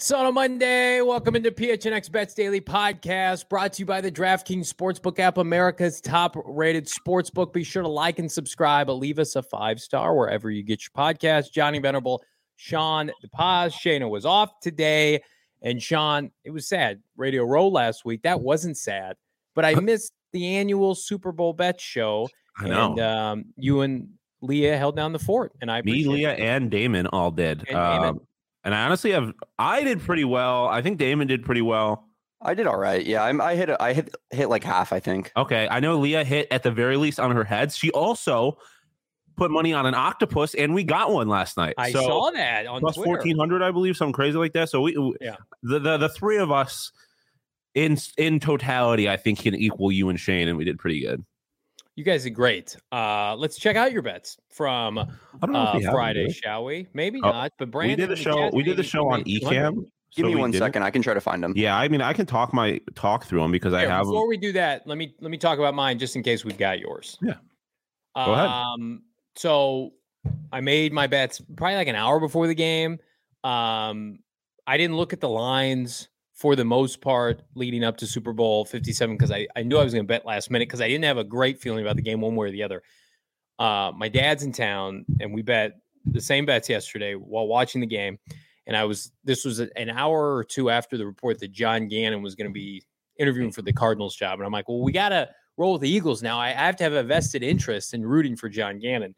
bets on a Monday. Welcome into PHNX Bets Daily Podcast, brought to you by the DraftKings Sportsbook app, America's top rated sportsbook. Be sure to like and subscribe, but leave us a five star wherever you get your podcast. Johnny Venerable, Sean DePaz, Shayna was off today. And Sean, it was sad. Radio Row last week. That wasn't sad, but I missed the annual Super Bowl bet show. I know. And um, you and Leah held down the fort. And I Me, Leah, it. and Damon all did. And Damon. Um, and I honestly have I did pretty well. I think Damon did pretty well. I did all right. Yeah, I'm, I hit a, I hit hit like half. I think. Okay. I know Leah hit at the very least on her heads. She also put money on an octopus, and we got one last night. I so saw that on fourteen hundred, I believe, something crazy like that. So we, Yeah. the, the the three of us in in totality, I think can equal you and Shane, and we did pretty good. You guys are great. Uh, let's check out your bets from I don't know uh, if them, Friday, do shall we? Maybe Oh, not. But Brandon, We did the show. chat We did the show on made 200. Ecamm. Give so me one second. one. I can try to find them. Yeah, I mean, I can talk my talk through them because I have. have. 'em. before we do that, let me let me talk about mine just in case we've got yours. Yeah. Go ahead. Um, so I made my bets probably like an hour before the game. Um, I didn't look at the lines for the most part leading up to Super Bowl 57 because I, I knew I was going to bet last minute because I didn't have a great feeling about the game one way or the other. Uh, my dad's in town and we bet the same bets yesterday while watching the game. And I was, this was an hour or two after the report that John Gannon was going to be interviewing for the Cardinals job. And I'm like, well, we got to roll with the Eagles now. I have to have a vested interest in rooting for John Gannon.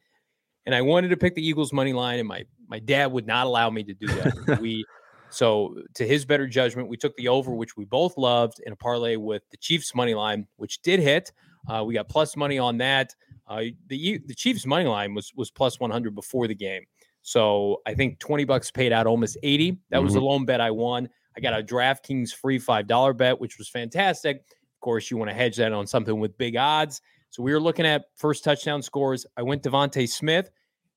And I wanted to pick the Eagles money line, and my my dad would not allow me to do that. we so to his better judgment, we took the over, which we both loved, in a parlay with the Chiefs money line, which did hit. Uh, we got plus money on that. Uh, the the Chiefs money line was was plus 100 before the game. So I think 20 bucks paid out almost 80. That was the lone bet I won. I got a DraftKings free $5 bet, which was fantastic. Of course, you want to hedge that on something with big odds. So we were looking at first touchdown scores. I went DeVonta Smith.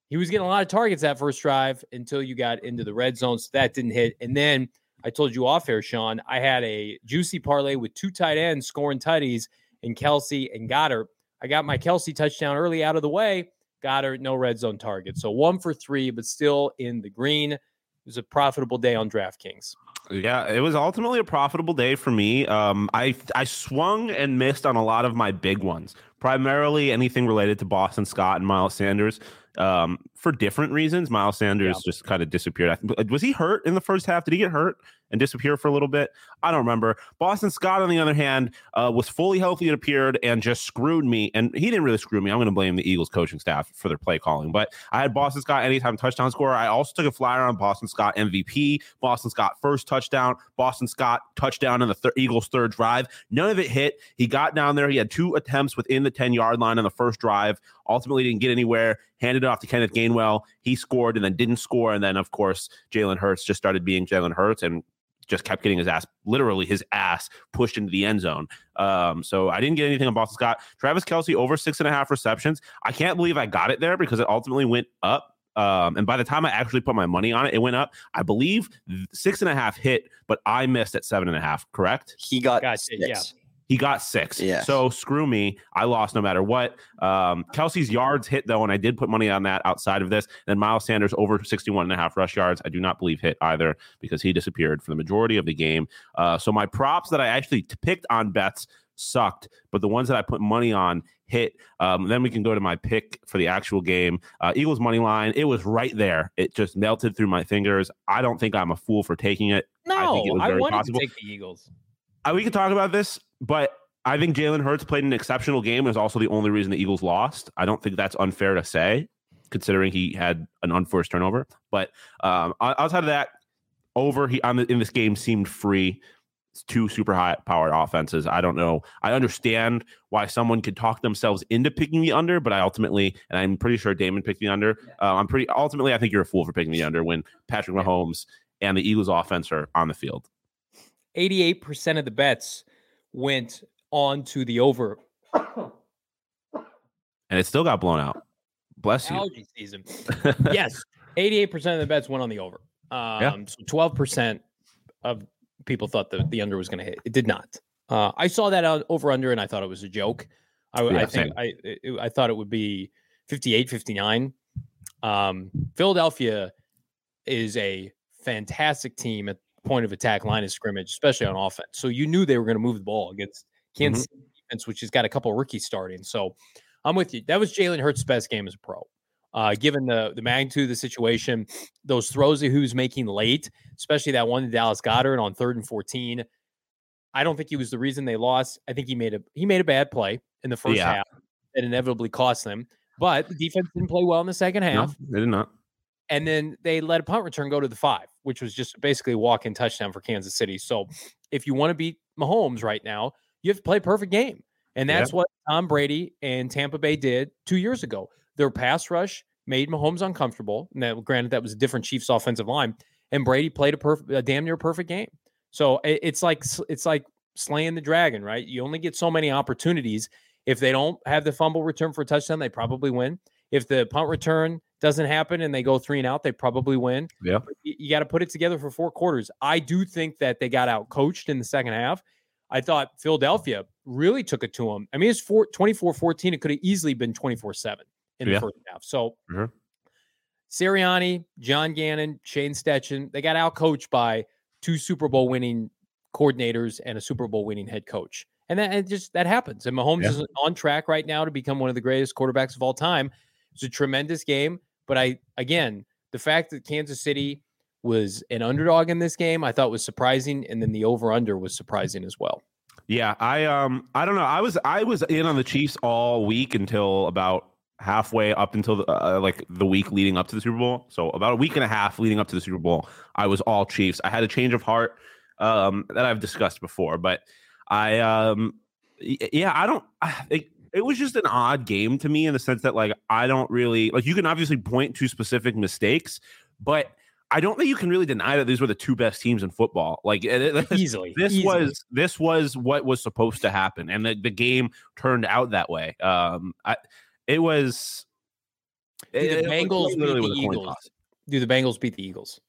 He was getting a lot of targets that first drive until you got into the red zone. So that didn't hit. And then I told you off air, Sean, I had a juicy parlay with two tight ends scoring tutties and Kelce and Goedert. I got my Kelce touchdown early out of the way. Goedert, no red zone target. So one for three, but still in the green. It was a profitable day on DraftKings. Yeah, it was ultimately a profitable day for me. Um, I I swung and missed on a lot of my big ones, primarily anything related to Boston Scott and Miles Sanders. Um, for different reasons, Miles Sanders just kind of disappeared. Was he hurt in the first half? Did he get hurt and disappear for a little bit? I don't remember. Boston Scott, on the other hand, uh, was fully healthy. It appeared and just screwed me. And he didn't really screw me. I'm going to blame the Eagles coaching staff for their play calling. But I had Boston Scott anytime touchdown scorer. I also took a flyer on Boston Scott MVP. Boston Scott first touchdown. Boston Scott touchdown in the thir- Eagles third drive. None of it hit. He got down there. He had two attempts within the 10 yard line on the first drive. Ultimately, didn't get anywhere. Handed it off to Kenneth Gainwell. He scored and then didn't score. And then, of course, Jalen Hurts just started being Jalen Hurts and just kept getting his ass, literally his ass, pushed into the end zone. Um, so I didn't get anything on Boston Scott. Travis Kelce over six and a half receptions. I can't believe I got it there because it ultimately went up. Um, and by the time I actually put my money on it, it went up. I believe six and a half hit, but I missed at seven and a half. Correct? He got Gotcha, six. yeah. He got six. Yeah. So screw me. I lost no matter what. Um, Kelce's yards hit though, and I did put money on that outside of this. Then Miles Sanders over 61 and a half rush yards. I do not believe hit either because he disappeared for the majority of the game. Uh, so my props that I actually t- picked on bets sucked, but the ones that I put money on hit. Um, then we can go to my pick for the actual game. Uh, Eagles money line. It was right there. It just melted through my fingers. I don't think I'm a fool for taking it. I think it No, was I, very wanted possible. to take the Eagles. Uh, we can talk about this, but I think Jalen Hurts played an exceptional game. And is also the only reason the Eagles lost. I don't think that's unfair to say, considering he had an unforced turnover. But um, outside of that, over he on the, in this game seemed free. It's two super high powered offenses. I don't know. I understand why someone could talk themselves into picking the under, but I ultimately, and I'm pretty sure Damon picked the under. Uh, I'm pretty ultimately. I think you're a fool for picking the under when Patrick Mahomes and the Eagles offense are on the field. 88% of the bets went on to the over and it still got blown out. Bless you. allergy season. yes, 88% of the bets went on the over. Um, So 12% of people thought the, the under was going to hit. It did not. Uh, I saw that over under and I thought it was a joke. I, I think same. I it- I thought it would be 58, 59. Um, Philadelphia is a fantastic team at point of attack line of scrimmage, especially on offense. So you knew they were going to move the ball against Kansas mm-hmm. defense, which has got a couple of rookies starting. So I'm with you. That was Jalen Hurts' best game as a pro. Uh, given the the magnitude of the situation, those throws that he was making late, especially that one to Dallas Goedert on third and 14. I don't think he was the reason they lost. I think he made a he made a bad play in the first yeah. half that inevitably cost them. But the defense didn't play well in the second half. No, they did not. And then they let a punt return go to the five, which was just basically a walk in touchdown for Kansas City. So if you want to beat Mahomes right now, you have to play a perfect game. And that's yeah. what Tom Brady and Tampa Bay did two years ago. Their pass rush made Mahomes uncomfortable. Now, granted, that was a different Chiefs offensive line, and Brady played a perfect, a damn near perfect game. So it's like it's like slaying the dragon, right? You only get so many opportunities. If they don't have the fumble return for a touchdown, they probably win. If the punt return doesn't happen and they go three and out, they probably win. Yeah. You, got to put it together for four quarters. I do think that they got out coached in the second half. I thought Philadelphia really took it to them. I mean, it's four, 24 14. It could have easily been 24 7 in yeah. the first half. So, mm-hmm. Sirianni, John Gannon, Shane Steichen, they got out coached by two Super Bowl winning coordinators and a Super Bowl winning head coach. And that and just that happens. And Mahomes yeah. is on track right now to become one of the greatest quarterbacks of all time. It's a tremendous game. But I again, the fact that Kansas City was an underdog in this game, I thought was surprising. And then the over-under was surprising as well. Yeah, I um I don't know. I was I was in on the Chiefs all week until about halfway up until the, uh, like the week leading up to the Super Bowl. So about a week and a half leading up to the Super Bowl, I was all Chiefs. I had a change of heart um, that I've discussed before, but I um yeah, I don't it, it was just an odd game to me in the sense that like I don't really like you can obviously point to specific mistakes, but I don't think you can really deny that these were the two best teams in football. Like easily, this easily. was this was what was supposed to happen, and the, the game turned out that way. Um, I, it was. Do the Bengals beat the Eagles? Do the Bengals beat the Eagles?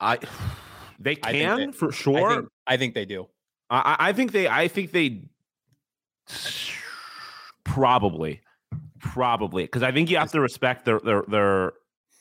I they can they, for sure. I think, I think they do. I, I think they. I think they probably, probably because I think you have to respect their their their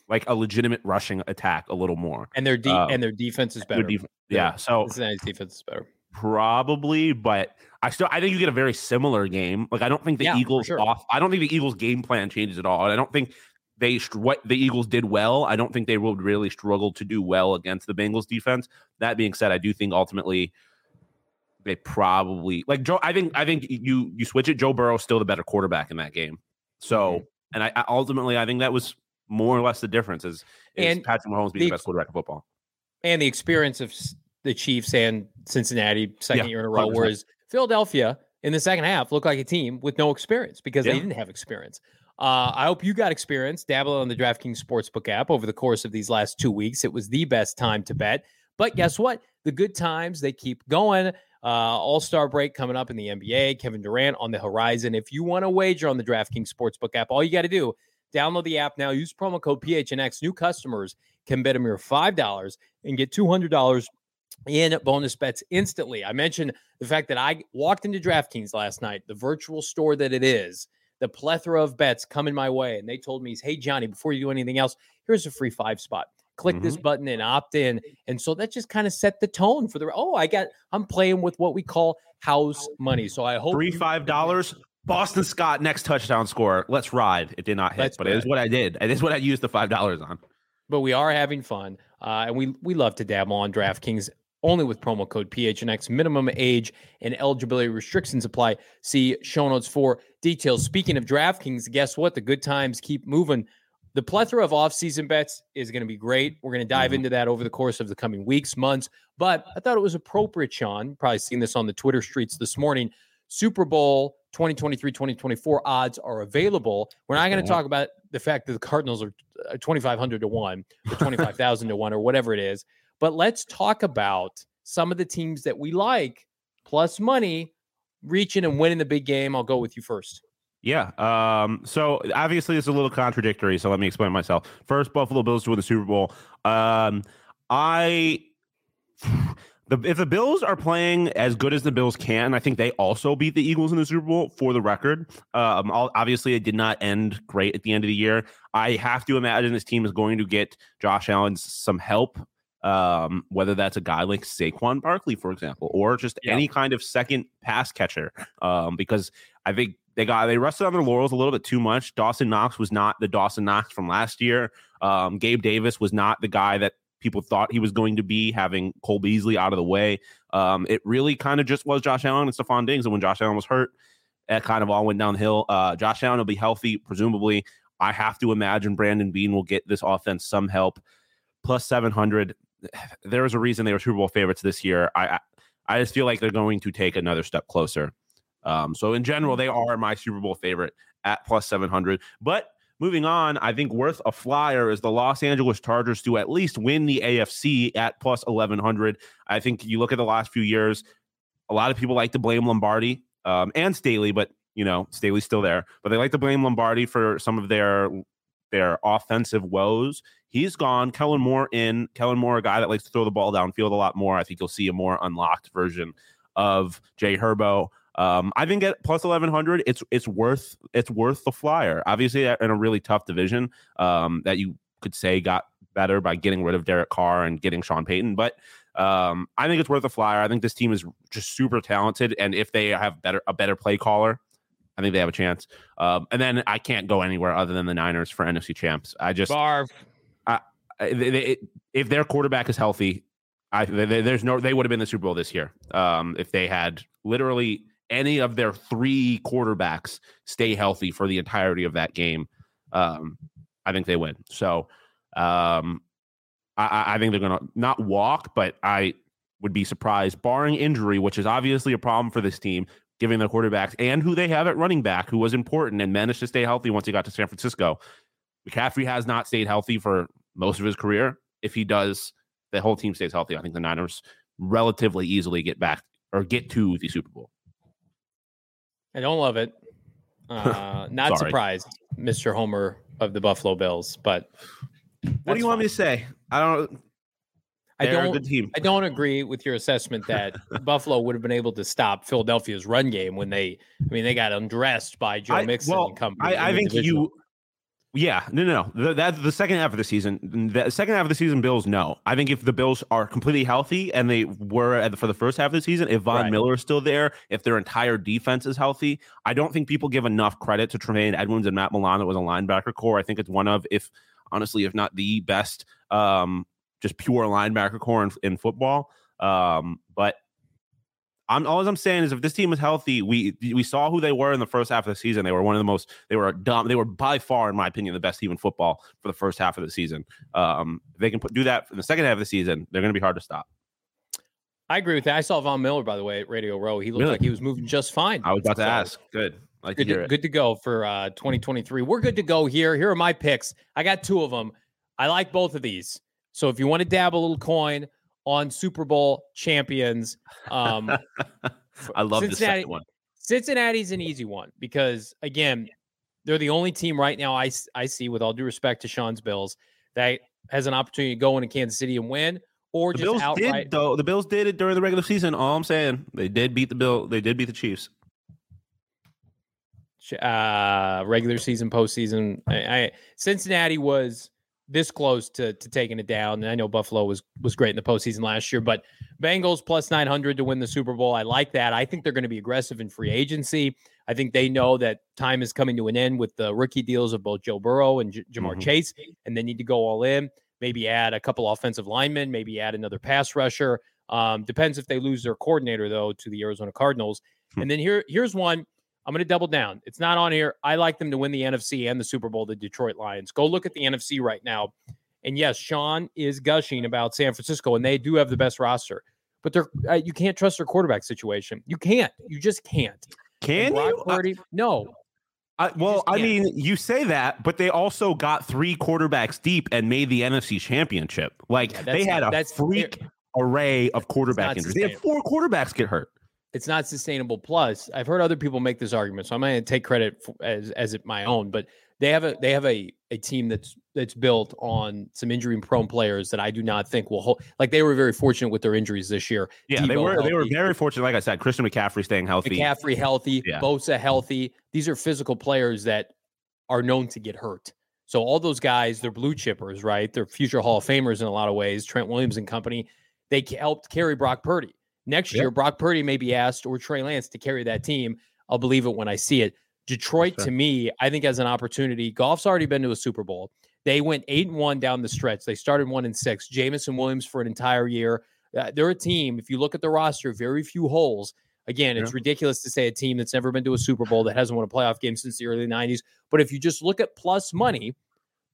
like a legitimate rushing attack a little more. And their de- um, and their defense is better. Def- yeah, so Cincinnati's defense is better. Probably, but I still I think you get a very similar game. Like I don't think the yeah, Eagles sure. off. I don't think the Eagles game plan changes at all. and I don't think they what the Eagles did well. I don't think they would really struggle to do well against the Bengals defense. That being said, I do think ultimately they probably like Joe. I think I think you you switch it. Joe Burrow still the better quarterback in that game. So mm-hmm. and I, I, ultimately I think that was more or less the difference is, is and Patrick Mahomes being the, the best quarterback in football. And the experience of the Chiefs and Cincinnati second yeah, year in a row, 100%. whereas Philadelphia in the second half looked like a team with no experience because yeah. they didn't have experience. Uh, I hope you got experience dabbling on the DraftKings Sportsbook app over the course of these last two weeks. It was the best time to bet. But guess what? The good times, they keep going. Uh, All star break coming up in the NBA. Kevin Durant on the horizon. If you want to wager on the DraftKings Sportsbook app, all you got to do Download the app now. Use promo code PHNX. New customers can bet a mere $5 and get $200 in bonus bets instantly. I mentioned the fact that I walked into DraftKings last night, the virtual store that it is, the plethora of bets coming my way. And they told me, hey, Johnny, before you do anything else, here's a free five spot. Click mm-hmm. this button and opt in. And so that just kind of set the tone for the, oh, I got, I'm playing with what we call house money. So I hope. three $5 Boston Scott next touchdown score. Let's ride. It did not hit, but it is what I did. It is what I used the five dollars on. But we are having fun, uh, and we we love to dabble on DraftKings only with promo code PHNX. Minimum age and eligibility restrictions apply. See show notes for details. Speaking of DraftKings, guess what? The good times keep moving. The plethora of off-season bets is going to be great. We're going to dive mm-hmm. into that over the course of the coming weeks, months. But I thought it was appropriate, Sean. Probably seen this on the Twitter streets this morning. Super Bowl 2023 2024 odds are available. We're not going to talk about the fact that the Cardinals are uh, 2,500 to 1 or 25,000 to 1 or whatever it is. But let's talk about some of the teams that we like plus money reaching and winning the big game. I'll go with you first. Yeah. Um, so obviously it's a little contradictory. So let me explain myself. First, Buffalo Bills to win the Super Bowl. Um, I the if the Bills are playing as good as the Bills can, I think they also beat the Eagles in the Super Bowl. For the record, um, obviously it did not end great at the end of the year. I have to imagine this team is going to get Josh Allen some help, um, whether that's a guy like Saquon Barkley, for example, or just yeah. any kind of second pass catcher, um, because I think they got they rested on their laurels a little bit too much. Dawson Knox was not the Dawson Knox from last year. Um, Gabe Davis was not the guy that people thought he was going to be, having Cole Beasley out of the way. Um, it really kind of just was Josh Allen and Stefon Diggs. And when Josh Allen was hurt, that kind of all went downhill. Uh, Josh Allen will be healthy, presumably. I have to imagine Brandon Beane will get this offense some help. Plus 700. There is a reason they were Super Bowl favorites this year. I, I, I just feel like they're going to take another step closer. Um, so in general, they are my Super Bowl favorite at plus 700. But Moving on, I think worth a flyer is the Los Angeles Chargers to at least win the AFC at plus 1100. I think you look at the last few years, a lot of people like to blame Lombardi um, and Staley, but you know, Staley's still there, but they like to blame Lombardi for some of their their offensive woes. He's gone. Kellen Moore in. Kellen Moore, a guy that likes to throw the ball downfield a lot more. I think you'll see a more unlocked version of Jay Herbo. Um, I think at plus eleven hundred, it's it's worth it's worth the flyer. Obviously, in a really tough division, um, that you could say got better by getting rid of Derek Carr and getting Sean Payton, but um, I think it's worth a flyer. I think this team is just super talented, and if they have better a better play caller, I think they have a chance. Um, and then I can't go anywhere other than the Niners for NFC champs. I just Barf. I, they, they, if their quarterback is healthy, I they, there's no they would have been the Super Bowl this year um, if they had literally any of their three quarterbacks stay healthy for the entirety of that game, um, I think they win. So um, I, I think they're going to not walk, but I would be surprised, barring injury, which is obviously a problem for this team, giving their quarterbacks and who they have at running back, who was important and managed to stay healthy once he got to San Francisco. McCaffrey has not stayed healthy for most of his career. If he does, the whole team stays healthy. I think the Niners relatively easily get back or get to the Super Bowl. I don't love it. Uh, not surprised, Mr. Homer of the Buffalo Bills. But what do you want me to say? I don't. I don't. I don't agree with your assessment that Buffalo would have been able to stop Philadelphia's run game when they. I mean, they got undressed by Joe I, Mixon well, and company. I, I think you. Yeah, no, no, no. That's the second half of the season. The second half of the season, Bills. No, I think if the Bills are completely healthy and they were the, for the first half of the season, if Von right. Miller is still there, if their entire defense is healthy, I don't think people give enough credit to Tremaine Edmunds and Matt Milano was a linebacker core. I think it's one of, if honestly, if not the best, um, just pure linebacker core in, in football. Um, but I'm all I'm saying is if this team was healthy, we we saw who they were in the first half of the season. They were one of the most they were dumb. They were by far, in my opinion, the best team in football for the first half of the season. Um, they can put, do that in the second half of the season. They're going to be hard to stop. I agree with that. I saw Von Miller, by the way, at Radio Row. He looked really? like he was moving just fine. I was about to ask. Good. Like good, to, good to go for uh, 2023. We're good to go here. Here are my picks. I got two of them. I like both of these. So if you want to dab a little coin on Super Bowl champions, um, I love the second one. Cincinnati's an easy one because again, they're the only team right now I, I see, with all due respect to Sean's Bills, that has an opportunity to go into Kansas City and win, or the just Bills outright. Did, though the Bills did it during the regular season. All I'm saying, they did beat the Bill. They did beat the Chiefs. Uh, regular season, postseason. I, I Cincinnati was this close to to taking it down. And I know Buffalo was was great in the postseason last year, but Bengals plus 900 to win the Super Bowl. I like that. I think they're going to be aggressive in free agency. I think they know that time is coming to an end with the rookie deals of both Joe Burrow and J- Ja'Marr mm-hmm. Chase, and they need to go all in. Maybe add a couple offensive linemen, maybe add another pass rusher. Um, depends if they lose their coordinator though to the Arizona Cardinals. Hmm. And then here here's one I'm going to double down. It's not on here. I like them to win the NFC and the Super Bowl, the Detroit Lions. Go look at the NFC right now. And yes, Sean is gushing about San Francisco, and they do have the best roster, but they're uh, you can't trust their quarterback situation. You can't. You just can't. Can you? Purdy, I, no. I, well, I mean, you say that, but they also got three quarterbacks deep and made the NFC Championship. Like yeah, they had not, a freak array of quarterback injuries. They had four quarterbacks get hurt it's not sustainable. Plus, I've heard other people make this argument, so I'm going to take credit for, as as it my own. But they have a they have a a team that's that's built on some injury prone players that I do not think will hold. Like they were very fortunate with their injuries this year. Yeah, they Deebo were they were very fortunate. Like I said, Christian McCaffrey staying healthy. McCaffrey healthy, Yeah. Bosa healthy. These are physical players that are known to get hurt. So all those guys, they're blue chippers, right? They're future Hall of Famers in a lot of ways. Trent Williams and company, they helped carry Brock Purdy. Next Yeah. year, Brock Purdy may be asked or Trey Lance to carry that team. I'll believe it when I see it. Detroit, to me, I think has an opportunity. Goff's already been to a Super Bowl. They went eight and one down the stretch. They started one and six. Jameson Williams for an entire year. Uh, they're a team. If you look at the roster, very few holes. Again, it's ridiculous to say a team that's never been to a Super Bowl that hasn't won a playoff game since the early 90s. But if you just look at plus money,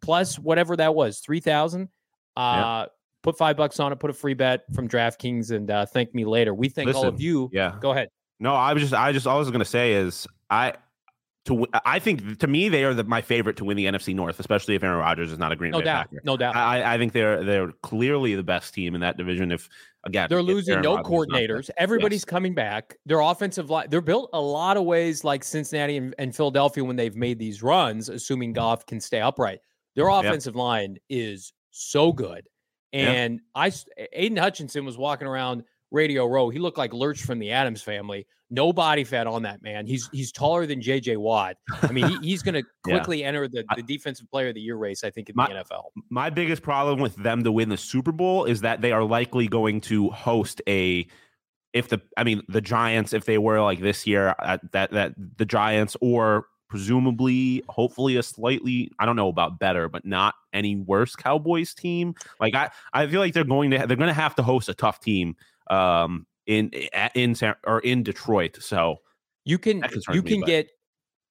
plus whatever that was, 3000 uh put 5 bucks on it, put a free bet from DraftKings and uh thank me later. We thank all of you. Yeah. Go ahead. No, I was just I just all I was going to say is I to I think to me they are the, my favorite to win the NFC North, especially if Aaron Rodgers is not a Green No Bay doubt. Packer. No doubt. I, I think they're they're clearly the best team in that division. If again They're losing Aaron no Rodgers is not there. coordinators. Everybody's coming back. Their offensive line, they're built a lot of ways like Cincinnati and, and Philadelphia when they've made these runs, assuming Goff can stay upright. Their offensive line is so good. Yeah. And I, s- Aidan Hutchinson was walking around Radio Row. He looked like Lurch from the Addams family. No body fat on that man. He's he's taller than JJ Watt. I mean, he, he's going to Yeah. quickly enter the, the defensive player of the year race. I think in My- the NFL. my biggest problem with them to win the Super Bowl is that they are likely going to host a if the I mean the Giants if they were like this year uh, that that the Giants or presumably hopefully a slightly I don't know about better but not any worse Cowboys team like I I feel like they're going to they're going to have to host a tough team um in in or in Detroit so You can you can but- get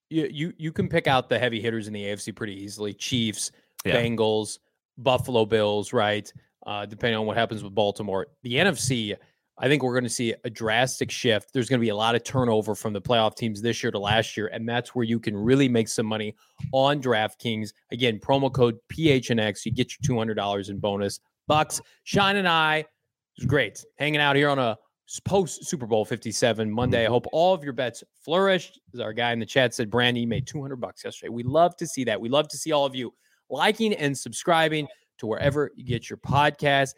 you, you you can pick out the heavy hitters in the AFC pretty easily. Chiefs, Yeah. Bengals, Buffalo Bills, right? Uh, depending on what happens with Baltimore. The NFC, I think we're going to see a drastic shift. There's going to be a lot of turnover from the playoff teams this year to last year, and that's where you can really make some money on DraftKings. Again, promo code PHNX, you get your two hundred dollars in bonus bucks. Shine and I, it was great hanging out here on a post Super Bowl 57 Monday. I mm-hmm. hope all of your bets flourished. As our guy in the chat said, Brandy made 200 bucks yesterday. We love to see that. We love to see all of you liking and subscribing to wherever you get your podcast.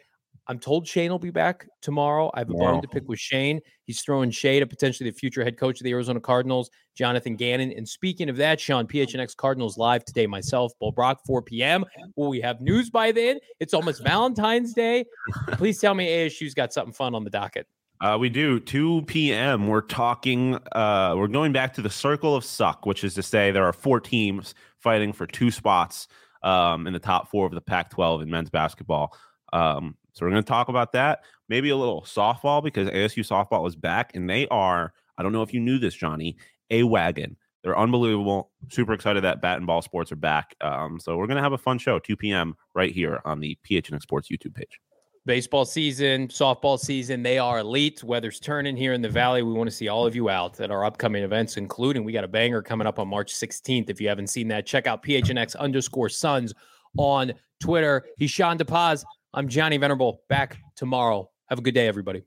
I'm told Shane will be back tomorrow. I have a bone to pick with Shane. He's throwing shade at potentially the future head coach of the Arizona Cardinals, Jonathan Gannon. And speaking of that, Sean, PHNX Cardinals live today, myself, Bull Brock, 4 p.m. Will we have news by then? It's almost Valentine's Day. Please tell me ASU's got something fun on the docket. Uh, we do 2 p.m. We're talking. Uh, we're going back to the circle of suck, which is to say there are four teams fighting for two spots um, in the top four of the Pac-12 in men's basketball. Um, so we're going to talk about that. Maybe a little softball because ASU softball is back, and they are. I don't know if you knew this, Johnny. A wagon. They're unbelievable. Super excited that Bat and Ball Sports are back. Um, so we're going to have a fun show, 2 p.m. right here on the PHNX Sports YouTube page. baseball season, softball season. They are elite. Weather's turning here in the valley. We want to see all of you out at our upcoming events, including we got a banger coming up on March 16th. If you haven't seen that, check out PHNX underscore Suns on Twitter. He's Sean DePaz. I'm Johnny Venerable. Back tomorrow. Have a good day, everybody.